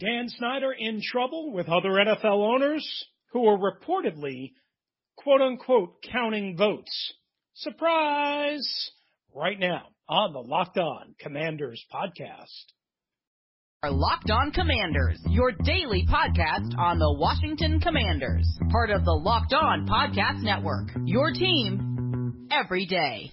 Dan Snyder in trouble with other NFL owners who are reportedly, quote unquote, counting votes. Surprise! Right now on the Locked On Commanders podcast. Our Locked On Commanders, your daily podcast on the Washington Commanders, part of the Locked On Podcast Network. Your team every day.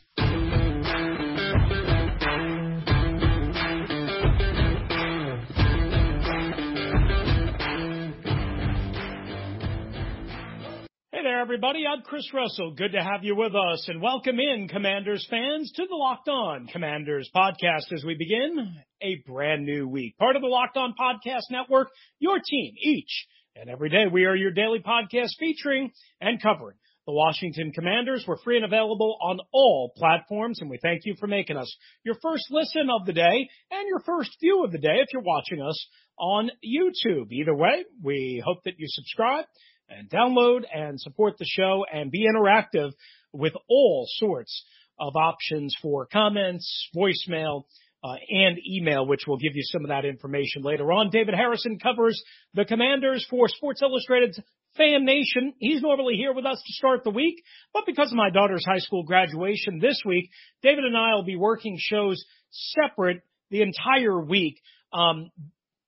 There, everybody. I'm Chris Russell. Good to have you with us and welcome in Commanders fans to the Locked On Commanders podcast as we begin a brand new week. Part of the Locked On Podcast Network, your team each and every day. We are your daily podcast featuring and covering the Washington Commanders. We're free and available on all platforms and we thank you for making us your first listen of the day and your first view of the day if you're watching us on YouTube. Either way, we hope that you subscribe and download and support the show and be interactive with all sorts of options for comments, voicemail, uh, and email, which will give you some of that information later on. David Harrison covers the Commanders for Sports Illustrated's Fan Nation. He's normally here with us to start the week, but because of my daughter's high school graduation this week, David and I will be working shows separate the entire week. Um,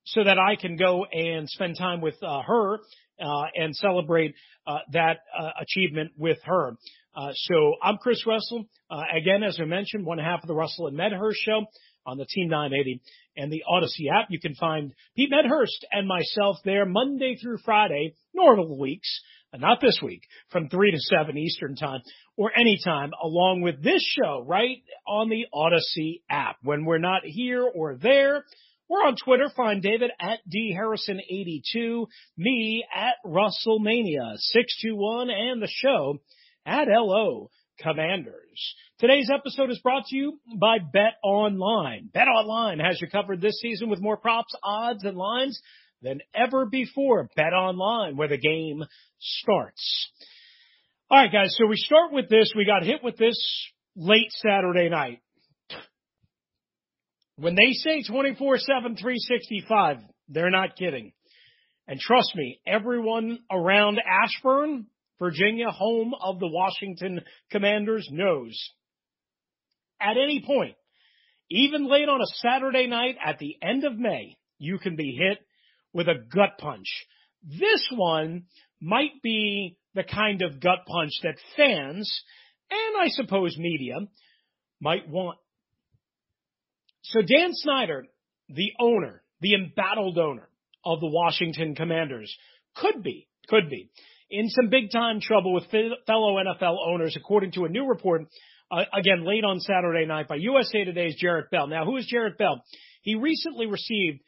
so that I can go and spend time with uh, her and celebrate uh, that uh, achievement with her. Uh, so I'm Chris Russell. Uh, again, as I mentioned, one half of the Russell and Medhurst show on the Team 980 and the Audacy app. You can find Pete Medhurst and myself there Monday through Friday, normal weeks, not this week, from 3 to 7 Eastern time or anytime along with this show right on the Audacy app. When we're not here or there, we're on Twitter. Find David at dharrison82, me at Russellmania621, and the show at LO Commanders. Today's episode is brought to you by Bet Online. Bet Online has you covered this season with more props, odds, and lines than ever before. Bet Online, where the game starts. All right, guys. So we start with this. We got hit with this late Saturday night. When they say 24-7, 365, they're not kidding. And trust me, everyone around Ashburn, Virginia, home of the Washington Commanders, knows at any point, even late on a Saturday night at the end of May, you can be hit with a gut punch. This one might be the kind of gut punch that fans and I suppose media might want so Dan Snyder, the owner, the embattled owner of the Washington Commanders, could be, could be in some big time trouble with fellow NFL owners, according to a new report, uh, again, late on Saturday night by USA Today's Jarrett Bell. Now, who is Jarrett Bell? He recently received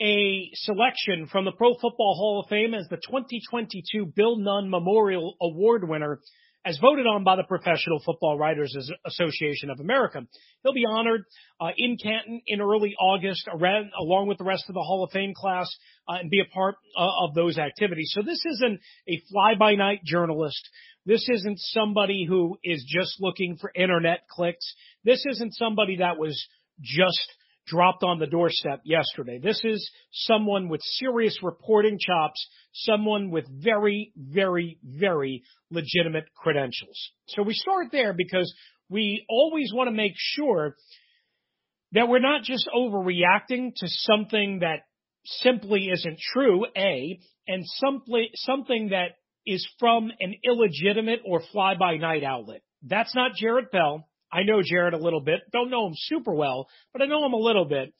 a selection from the Pro Football Hall of Fame as the 2022 Bill Nunn Memorial Award winner as voted on by the Professional Football Writers Association of America. He'll be honored uh, in Canton in early August, around, along with the rest of the Hall of Fame class, uh, and be a part uh, of those activities. So this isn't a fly-by-night journalist. This isn't somebody who is just looking for internet clicks. This isn't somebody that was just dropped on the doorstep yesterday. This is someone with serious reporting chops, someone with very, very, very legitimate credentials. So we start there because we always want to make sure that we're not just overreacting to something that simply isn't true, A, and simply, something that is from an illegitimate or fly by night outlet. That's not Jarrett Bell. I know Jarrett a little bit. Don't know him super well, but I know him a little bit.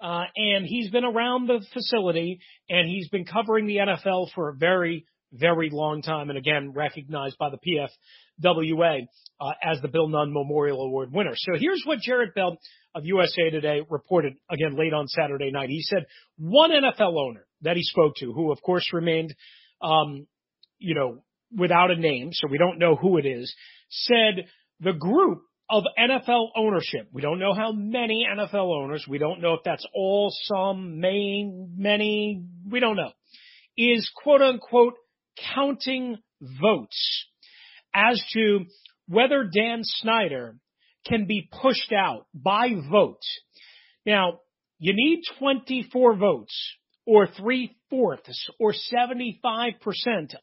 Uh, and he's been around the facility and he's been covering the NFL for a very, very long time. And again, recognized by the PFWA uh, as the Bill Nunn Memorial Award winner. So here's what Jarrett Bell of USA Today reported again late on Saturday night. He said one NFL owner that he spoke to, who of course remained, um, you know, without a name, so we don't know who it is, said the group of NFL ownership. We don't know how many NFL owners. We don't know if that's all, some, main, many. We don't know. Is quote unquote counting votes as to whether Dan Snyder can be pushed out by vote. Now, you need 24 votes or three fourths or 75%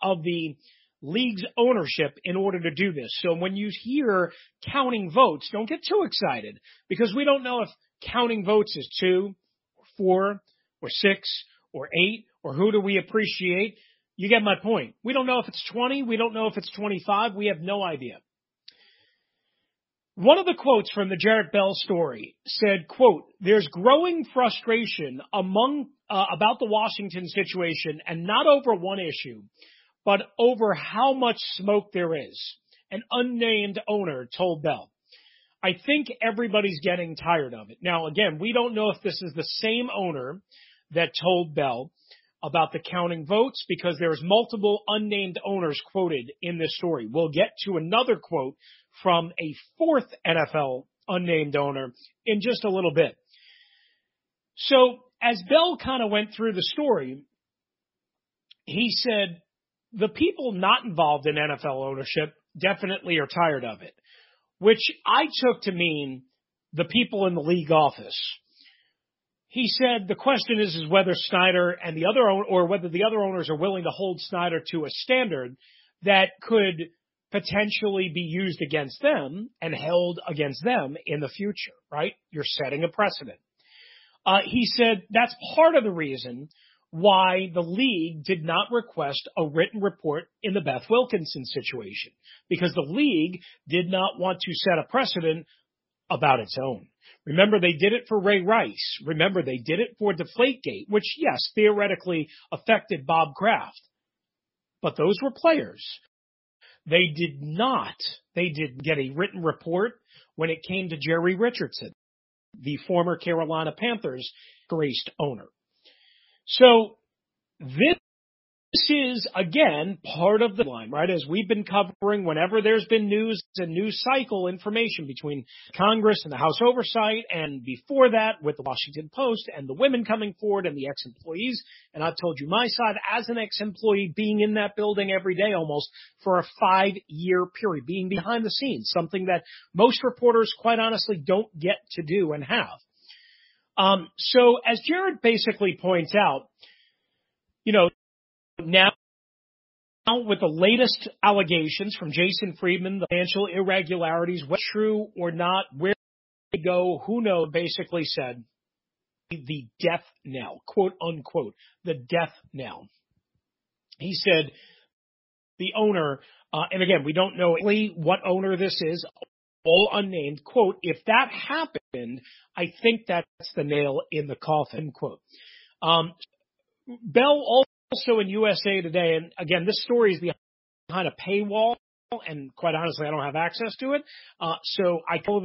of the league's ownership in order to do this. So when you hear counting votes, don't get too excited because we don't know if counting votes is two or four or six or eight or who do we appreciate. You get my point. We don't know if it's 20. We don't know if it's 25. We have no idea. One of the quotes from the Jarrett Bell story said, quote, there's growing frustration among, uh, about the Washington situation and not over one issue, but over how much smoke there is. An unnamed owner told Bell. I think everybody's getting tired of it. Now, again, we don't know if this is the same owner that told Bell about the counting votes because there's multiple unnamed owners quoted in this story. We'll get to another quote from a fourth NFL unnamed owner in just a little bit. So as Bell kind of went through the story, he said the people not involved in NFL ownership definitely are tired of it, which I took to mean the people in the league office. He said the question is, is whether Snyder and the other, or whether the other owners are willing to hold Snyder to a standard that could potentially be used against them and held against them in the future, right? You're setting a precedent. Uh, he said that's part of the reason why the league did not request a written report in the Beth Wilkinson situation because the league did not want to set a precedent about its own. Remember, they did it for Ray Rice. Remember, they did it for Deflategate, which, yes, theoretically affected Bob Kraft. But those were players. They did not, they did get a written report when it came to Jerry Richardson, the former Carolina Panthers graced owner. So this this is again part of the line, right? As we've been covering whenever there's been news and news cycle information between Congress and the House Oversight and before that with the Washington Post and the women coming forward and the ex-employees. And I've told you my side as an ex-employee being in that building every day almost for a five year period, being behind the scenes, something that most reporters quite honestly don't get to do and have. Um, so as Jarrett basically points out, you know, now with the latest allegations from Jason Friedman, the financial irregularities, what's true or not, where they go, who knows, basically said the death knell, quote unquote, the death knell. He said the owner, uh, and again, we don't know what owner this is, all unnamed, quote, if that happened, I think that's the nail in the coffin, quote. Um, Bell also in USA Today, and again, this story is behind a paywall, and quite honestly, I don't have access to it. Uh, so I pull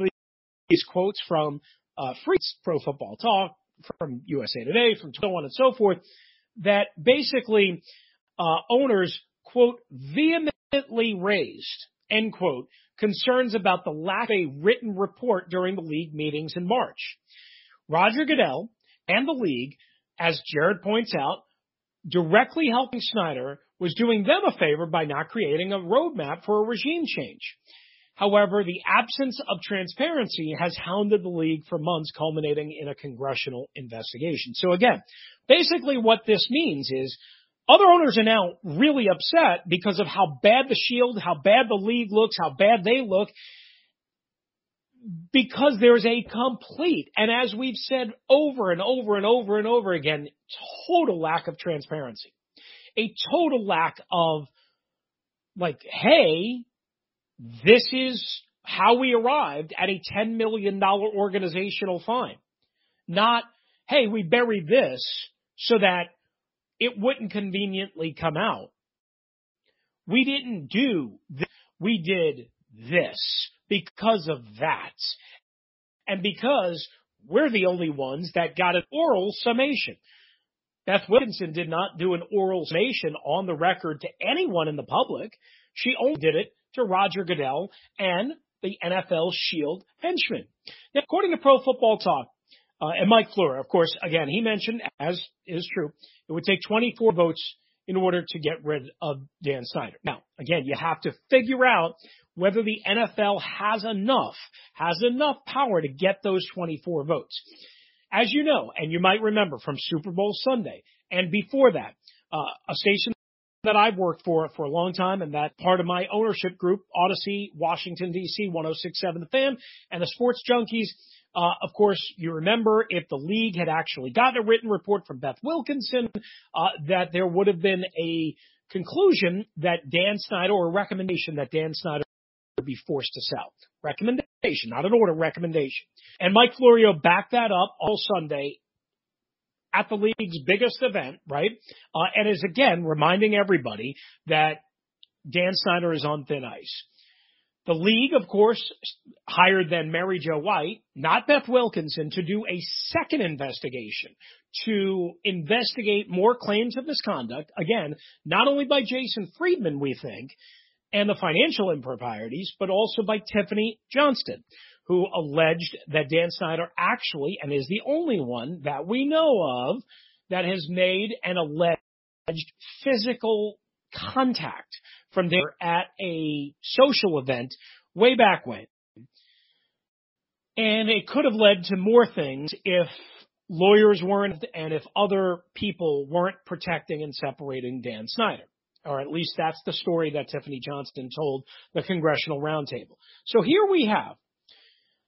these quotes from uh, Free Pro Football Talk, from USA Today, from so on and so forth, that basically uh, owners quote vehemently raised end quote concerns about the lack of a written report during the league meetings in March. Roger Goodell and the league, as Jarrett points out, directly helping Snyder was doing them a favor by not creating a roadmap for a regime change. However, the absence of transparency has hounded the league for months, culminating in a congressional investigation. So again, basically what this means is other owners are now really upset because of how bad the shield, how bad the league looks, how bad they look, because there's a complete, and as we've said over and over and over and over again, total lack of transparency. A total lack of like, hey, this is how we arrived at a $10 million organizational fine. Not, hey, we buried this so that it wouldn't conveniently come out. We didn't do this. We did this because of that. And because we're the only ones that got an oral summation. Beth Wilkinson did not do an oral summation on the record to anyone in the public. She only did it to Roger Goodell and the NFL Shield henchmen. Now, according to Pro Football Talk, uh, and Mike Florio, of course, again, he mentioned, as is true, it would take 24 votes in order to get rid of Dan Snyder. Now, again, you have to figure out whether the NFL has enough, has enough power to get those 24 votes. As you know, and you might remember from Super Bowl Sunday and before that, uh, a station that I've worked for for a long time and that part of my ownership group, Audacy, Washington DC, 1067 The Fan, and the Sports Junkies. Uh, of course, you remember if the league had actually gotten a written report from Beth Wilkinson, uh, that there would have been a conclusion that Dan Snyder or a recommendation that Dan Snyder would be forced to sell. Recommendation, not an order, recommendation. And Mike Florio backed that up all Sunday at the league's biggest event, right? Uh, and is again reminding everybody that Dan Snyder is on thin ice. The league, of course, hired then Mary Jo White, not Beth Wilkinson, to do a second investigation to investigate more claims of misconduct. Again, not only by Jason Friedman, we think, and the financial improprieties, but also by Tiffany Johnston, who alleged that Dan Snyder actually, and is the only one that we know of, that has made an alleged physical contact from there at a social event way back when. And it could have led to more things if lawyers weren't and if other people weren't protecting and separating Dan Snyder. Or at least that's the story that Tiffany Johnston told the Congressional Roundtable. So here we have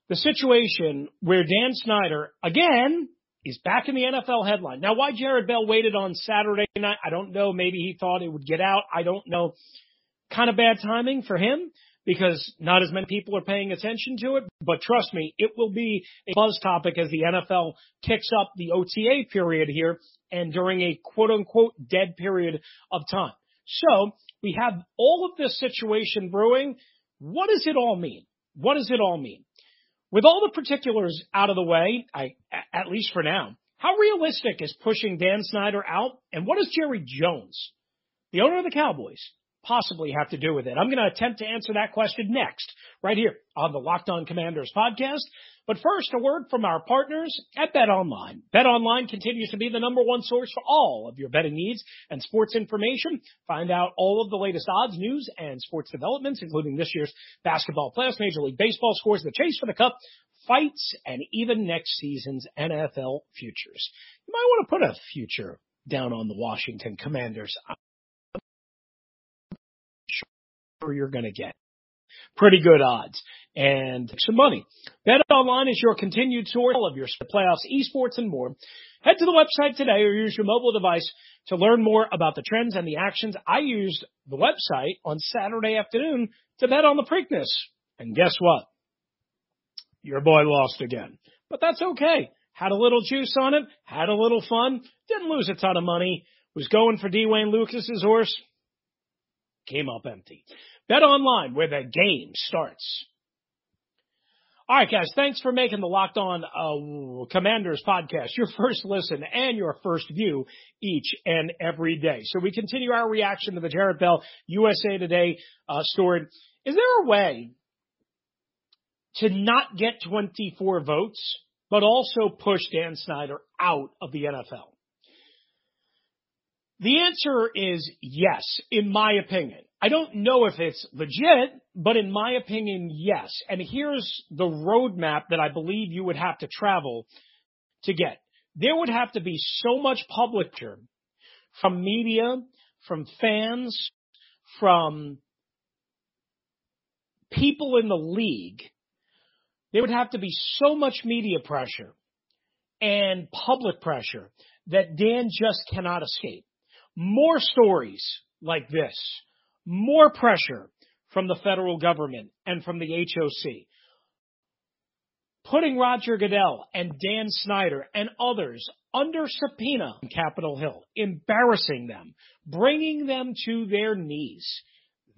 the situation where Dan Snyder, again, is back in the NFL headline. Now, why Jarrett Bell waited on Saturday night, I don't know. Maybe he thought it would get out. I don't know. Kind of bad timing for him because not as many people are paying attention to it. But trust me, it will be a buzz topic as the NFL kicks up the OTA period here and during a quote unquote dead period of time. So we have all of this situation brewing. What does it all mean? What does it all mean? With all the particulars out of the way, I, at least for now, how realistic is pushing Dan Snyder out? And what does Jerry Jones, the owner of the Cowboys, possibly have to do with it? I'm going to attempt to answer that question next, right here on the Locked On Commanders podcast. But first, a word from our partners at Bet Online. Bet Online continues to be the number one source for all of your betting needs and sports information. Find out all of the latest odds, news, and sports developments, including this year's basketball playoffs, Major League Baseball scores, the chase for the cup, fights, and even next season's NFL futures. You might want to put a future down on the Washington Commanders. You're going to get pretty good odds and some money. Bet online is your continued source of your playoffs, esports, and more. Head to the website today or use your mobile device to learn more about the trends and the actions. I used the website on Saturday afternoon to bet on the Preakness. And guess what? Your boy lost again. But that's okay. Had a little juice on it, had a little fun, didn't lose a ton of money, was going for D. Wayne Lukas's horse, came up empty. Bet online where the game starts. All right, guys, thanks for making the Locked On uh, Commanders podcast your first listen and your first view each and every day. So we continue our reaction to the Jarrett Bell USA Today uh, story. Is there a way to not get 24 votes, but also push Dan Snyder out of the NFL? The answer is yes, in my opinion. I don't know if it's legit, but in my opinion, yes. And here's the roadmap that I believe you would have to travel to get. There would have to be so much public from media, from fans, from people in the league. There would have to be so much media pressure and public pressure that Dan just cannot escape. More stories like this more pressure from the federal government and from the HOC. Putting Roger Goodell and Dan Snyder and others under subpoena on Capitol Hill, embarrassing them, bringing them to their knees.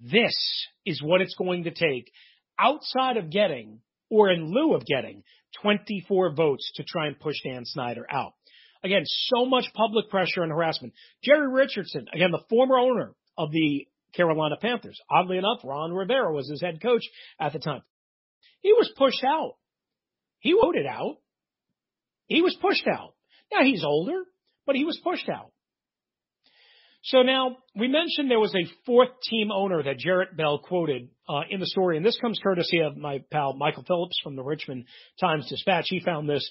This is what it's going to take outside of getting or in lieu of getting 24 votes to try and push Dan Snyder out. Again, so much public pressure and harassment. Jerry Richardson, again, the former owner of the Carolina Panthers. Oddly enough, Ron Rivera was his head coach at the time. He was pushed out. He voted out. He was pushed out. Now he's older, but he was pushed out. So now we mentioned there was a fourth team owner that Jarrett Bell quoted uh, in the story, and this comes courtesy of my pal Michael Phillips from the Richmond Times Dispatch. He found this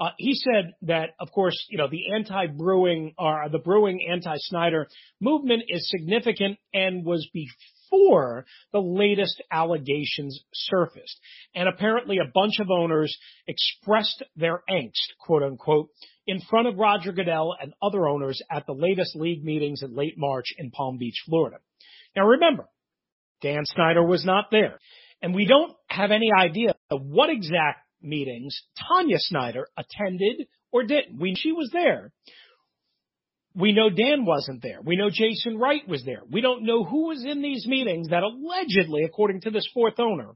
Uh, he said that, of course, you know, the anti-brewing or the brewing anti-Snyder movement is significant and was before the latest allegations surfaced. And apparently a bunch of owners expressed their angst, quote unquote, in front of Roger Goodell and other owners at the latest league meetings in late March in Palm Beach, Florida. Now remember, Dan Snyder was not there. And we don't have any idea what exact meetings Tanya Snyder attended or didn't. We, she was there. We know Dan wasn't there. We know Jason Wright was there. We don't know who was in these meetings that allegedly, according to this fourth owner,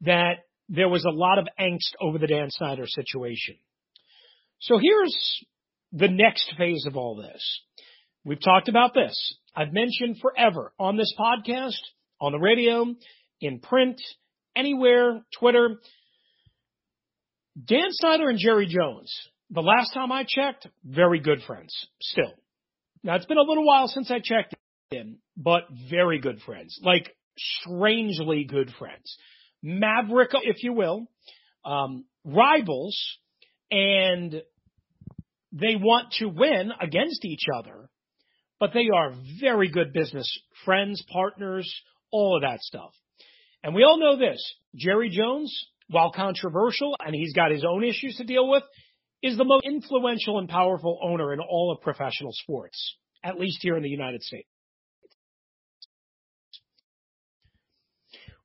that there was a lot of angst over the Dan Snyder situation. So here's the next phase of all this. We've talked about this. I've mentioned forever on this podcast, on the radio, in print, anywhere, Twitter, Dan Snyder and Jerry Jones, the last time I checked, very good friends still. Now it's been a little while since I checked in, but very good friends, like strangely good friends. Maverick, if you will, um, rivals, and they want to win against each other, but they are very good business friends, partners, all of that stuff. And we all know this. Jerry Jones, while controversial and he's got his own issues to deal with, is the most influential and powerful owner in all of professional sports, at least here in the United States.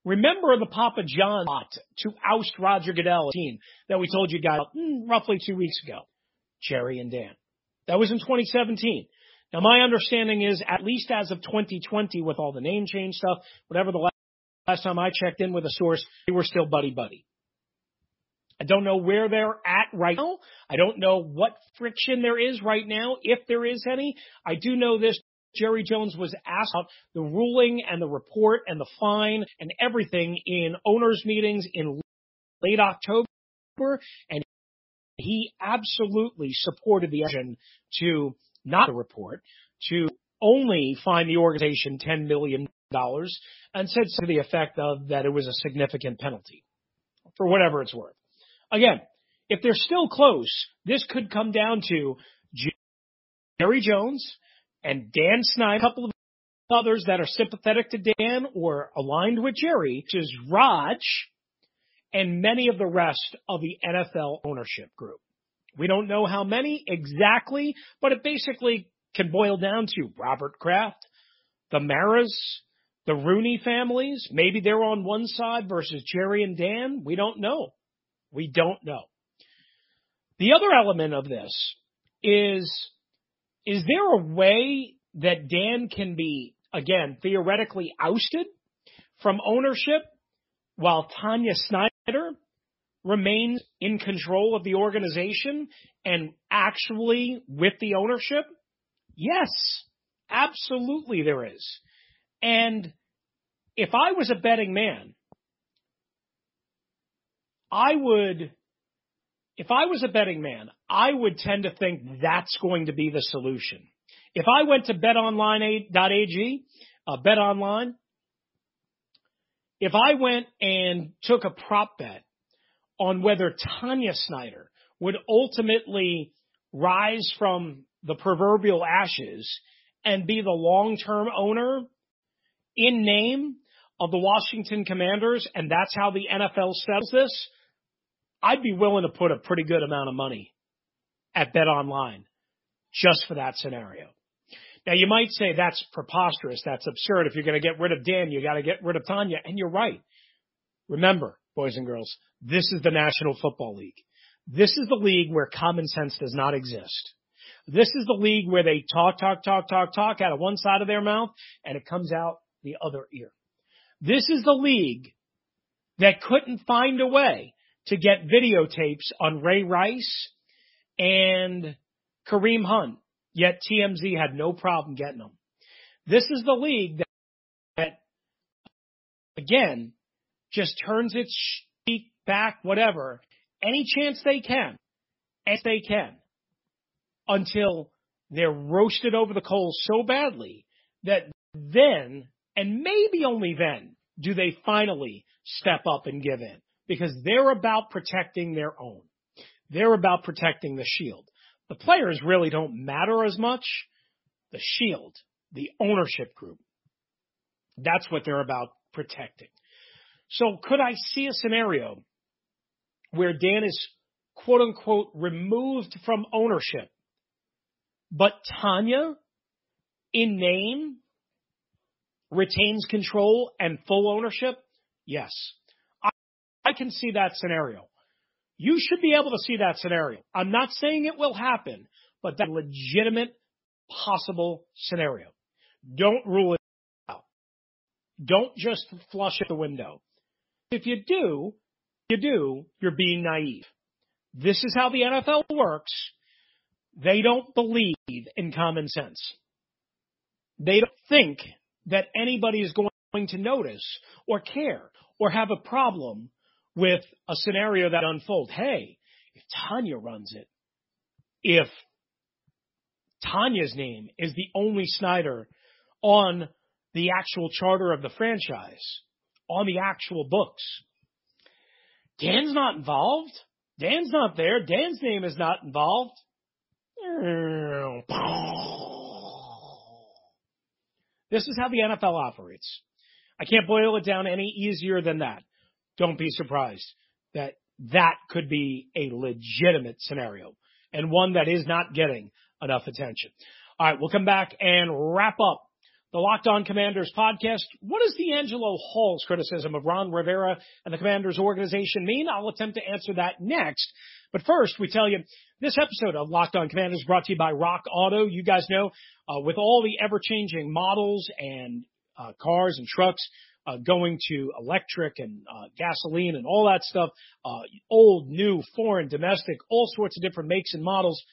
Remember the Papa John plot to oust Roger Goodell team that we told you guys mm, roughly two weeks ago? Jerry and Dan. That was in 2017. Now my understanding is at least as of 2020 with all the name change stuff, whatever the last time I checked in with a source, they were still buddy buddy. I don't know where they're at right now. I don't know what friction there is right now, if there is any. I do know this. Jerry Jones was asked about the ruling and the report and the fine and everything in owners meetings in late October and he absolutely supported the action to not the report, to only fine the organization $10 million and said to the effect of that it was a significant penalty for whatever it's worth. Again, if they're still close, this could come down to Jerry Jones and Dan Snyder, a couple of others that are sympathetic to Dan or aligned with Jerry, which is Raj and many of the rest of the NFL ownership group. We don't know how many exactly, but it basically can boil down to Robert Kraft, the Maras, the Rooney families. Maybe they're on one side versus Jerry and Dan. We don't know. We don't know. The other element of this is, is there a way that Dan can be, again, theoretically ousted from ownership while Tanya Snyder remains in control of the organization and actually with the ownership? Yes, absolutely there is. And if I was a betting man, I would, if I was a betting man, I would tend to think that's going to be the solution. If I went to betonline.ag, uh, bet online, if I went and took a prop bet on whether Tanya Snyder would ultimately rise from the proverbial ashes and be the long-term owner in name of the Washington Commanders, and that's how the NFL settles this, I'd be willing to put a pretty good amount of money at Bet Online just for that scenario. Now you might say that's preposterous. That's absurd. If you're going to get rid of Dan, you got to get rid of Tanya. And you're right. Remember, boys and girls, this is the National Football League. This is the league where common sense does not exist. This is the league where they talk, talk, talk, talk, talk out of one side of their mouth and it comes out the other ear. This is the league that couldn't find a way to get videotapes on Ray Rice and Kareem Hunt, yet TMZ had no problem getting them. This is the league that, that again, just turns its cheek back, whatever, any chance they can, as they can, until they're roasted over the coals so badly that then, and maybe only then, do they finally step up and give in because they're about protecting their own. They're about protecting the shield. The players really don't matter as much. The shield, the ownership group, that's what they're about protecting. So could I see a scenario where Dan is quote unquote removed from ownership, but Tanya in name retains control and full ownership? Yes. I, can see that scenario. You should be able to see that scenario. I'm not saying it will happen, but that legitimate possible scenario. Don't rule it out. Don't just flush it the window. If you do, you do, you're being naive. This is how the NFL works. They don't believe in common sense. They don't think that anybody is going to notice or care or have a problem with a scenario that unfolds. Hey, if Tanya runs it, if Tanya's name is the only Snyder on the actual charter of the franchise, on the actual books, Dan's not involved. Dan's not there. Dan's name is not involved. This is how the NFL operates. I can't boil it down any easier than that. Don't be surprised that that could be a legitimate scenario and one that is not getting enough attention. All right, we'll come back and wrap up the Locked On Commanders podcast. What does DeAngelo Hall's criticism of Ron Rivera and the Commanders organization mean? I'll attempt to answer that next. But first, we tell you this episode of Locked On Commanders is brought to you by Rock Auto. You guys know, uh, with all the ever changing models and uh, cars and trucks, uh, going to electric and uh, gasoline and all that stuff, uh, old, new, foreign, domestic, all sorts of different makes and models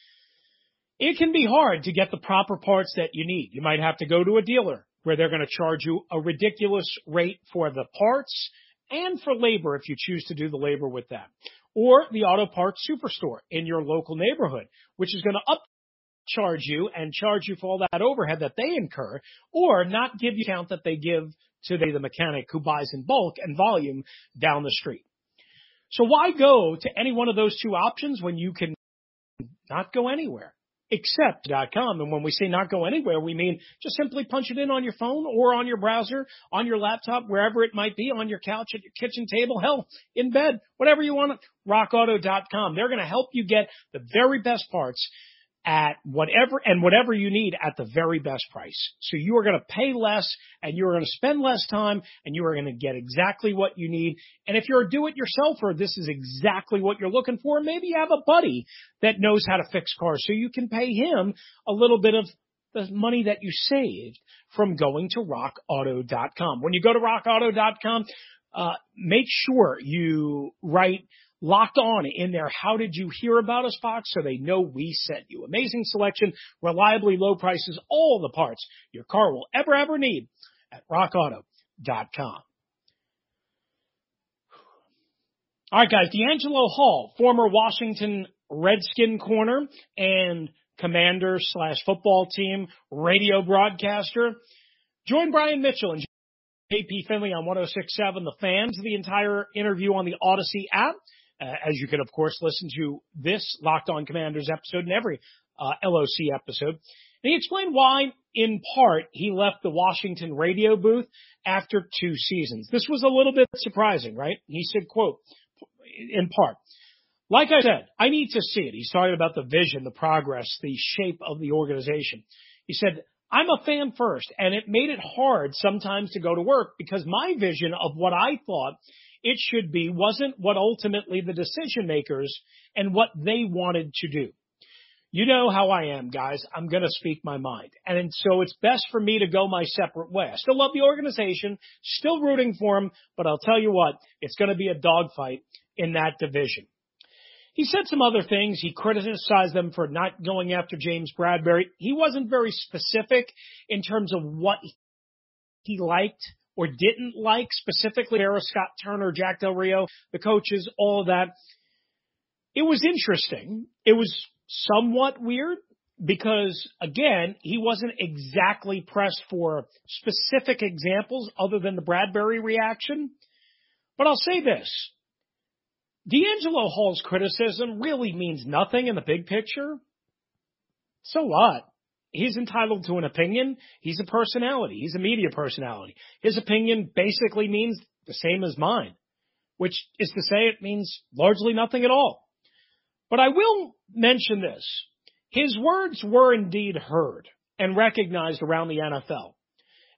it can be hard to get the proper parts that you need. You might have to go to a dealer where they're going to charge you a ridiculous rate for the parts and for labor if you choose to do the labor with that. Or the auto parts superstore in your local neighborhood, which is going to upcharge you and charge you for all that overhead that they incur or not give you count that they give to the, mechanic who buys in bulk and volume down the street. So why go to any one of those two options when you can not go anywhere? except.com. And when we say not go anywhere, we mean just simply punch it in on your phone or on your browser, on your laptop, wherever it might be, on your couch, at your kitchen table, hell, in bed, whatever you want. RockAuto.com. They're going to help you get the very best parts at whatever and whatever you need at the very best price. So you are going to pay less and you are going to spend less time and you are going to get exactly what you need. And if you're a do-it-yourselfer, this is exactly what you're looking for. Maybe you have a buddy that knows how to fix cars so you can pay him a little bit of the money that you saved from going to rockauto.com. When you go to rockauto.com, uh, make sure you write locked on in there. How did you hear about us, box? So they know we sent you. Amazing selection, reliably low prices, all the parts your car will ever, ever need at rockauto.com. All right, guys. DeAngelo Hall, former Washington Redskin corner and commander slash football team radio broadcaster, joined Brian Mitchell and JP Finley on 1067 The Fans. The entire interview on the Audacy app uh, as you can, of course, listen to this Locked On Commanders episode and every uh, LOC episode. And he explained why, in part, he left the Washington radio booth after two seasons. This was a little bit surprising, right? He said, quote, in part, like I said, I need to see it. He's talking about the vision, the progress, the shape of the organization. He said, I'm a fan first, and it made it hard sometimes to go to work because my vision of what I thought it should be wasn't what ultimately the decision makers and what they wanted to do. You know how I am, guys. I'm going to speak my mind. And so it's best for me to go my separate way. I still love the organization, still rooting for them, but I'll tell you what, it's going to be a dogfight in that division. He said some other things. He criticized them for not going after James Bradberry. He wasn't very specific in terms of what he liked or didn't like specifically Sarah Scott Turner, Jack Del Rio, the coaches, all of that. It was interesting. It was somewhat weird because again, he wasn't exactly pressed for specific examples other than the Bradberry reaction. But I'll say this. DeAngelo Hall's criticism really means nothing in the big picture. So what? He's entitled to an opinion. He's a personality. He's a media personality. His opinion basically means the same as mine, which is to say it means largely nothing at all. But I will mention this. His words were indeed heard and recognized around the NFL.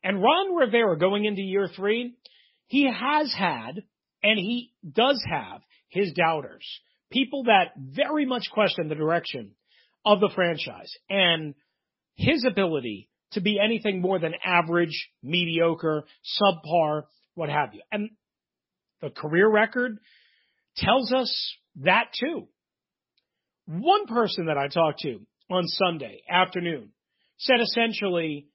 And Ron Rivera going into year three, he has had and he does have his doubters, people that very much question the direction of the franchise and his ability to be anything more than average, mediocre, subpar, what have you. And the career record tells us that too. One person that I talked to on Sunday afternoon said essentially,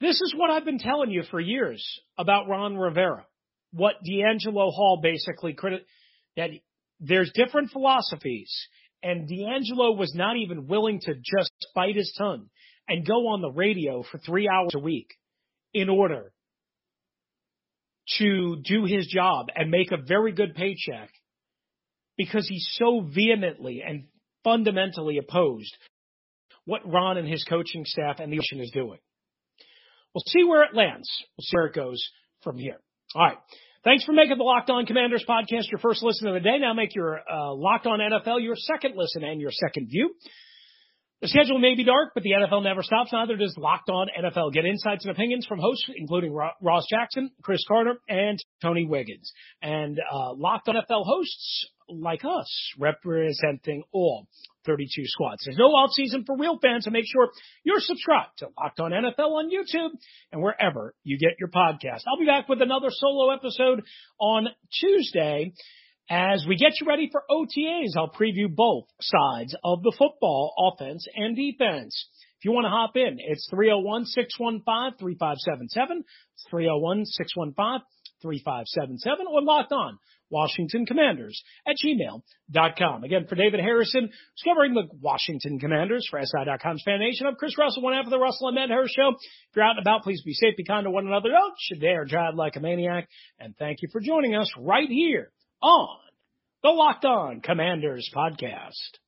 this is what I've been telling you for years about Ron Rivera. What DeAngelo Hall basically credit that there's different philosophies and DeAngelo was not even willing to just bite his tongue and go on the radio for three hours a week in order to do his job and make a very good paycheck because he's so vehemently and fundamentally opposed what Ron and his coaching staff and the ocean is doing. We'll see where it lands. We'll see where it goes from here. All right. Thanks for making the Locked On Commanders podcast your first listen of the day. Now make your uh, Locked On NFL your second listen and your second view. The schedule may be dark, but the NFL never stops. Neither does Locked On NFL. Get insights and opinions from hosts including Ross Jackson, Chris Carter, and Tony Wiggins. And uh, Locked On NFL hosts like us, representing all 32 squads. There's no off season for real fans, so make sure you're subscribed to Locked On NFL on YouTube and wherever you get your podcast. I'll be back with another solo episode on Tuesday. As we get you ready for OTAs, I'll preview both sides of the football, offense and defense. If you want to hop in, it's 301-615-3577. 301-615-3577 or locked on Washington Commanders at gmail.com. Again, for David Harrison, who's covering the Washington Commanders for SI.com's Fan Nation. I'm Chris Russell, one half of the Russell and Matt Medhurst Show. If you're out and about, please be safe, be kind to one another. Don't you dare drive like a maniac. And thank you for joining us right here on the Locked On Commanders podcast.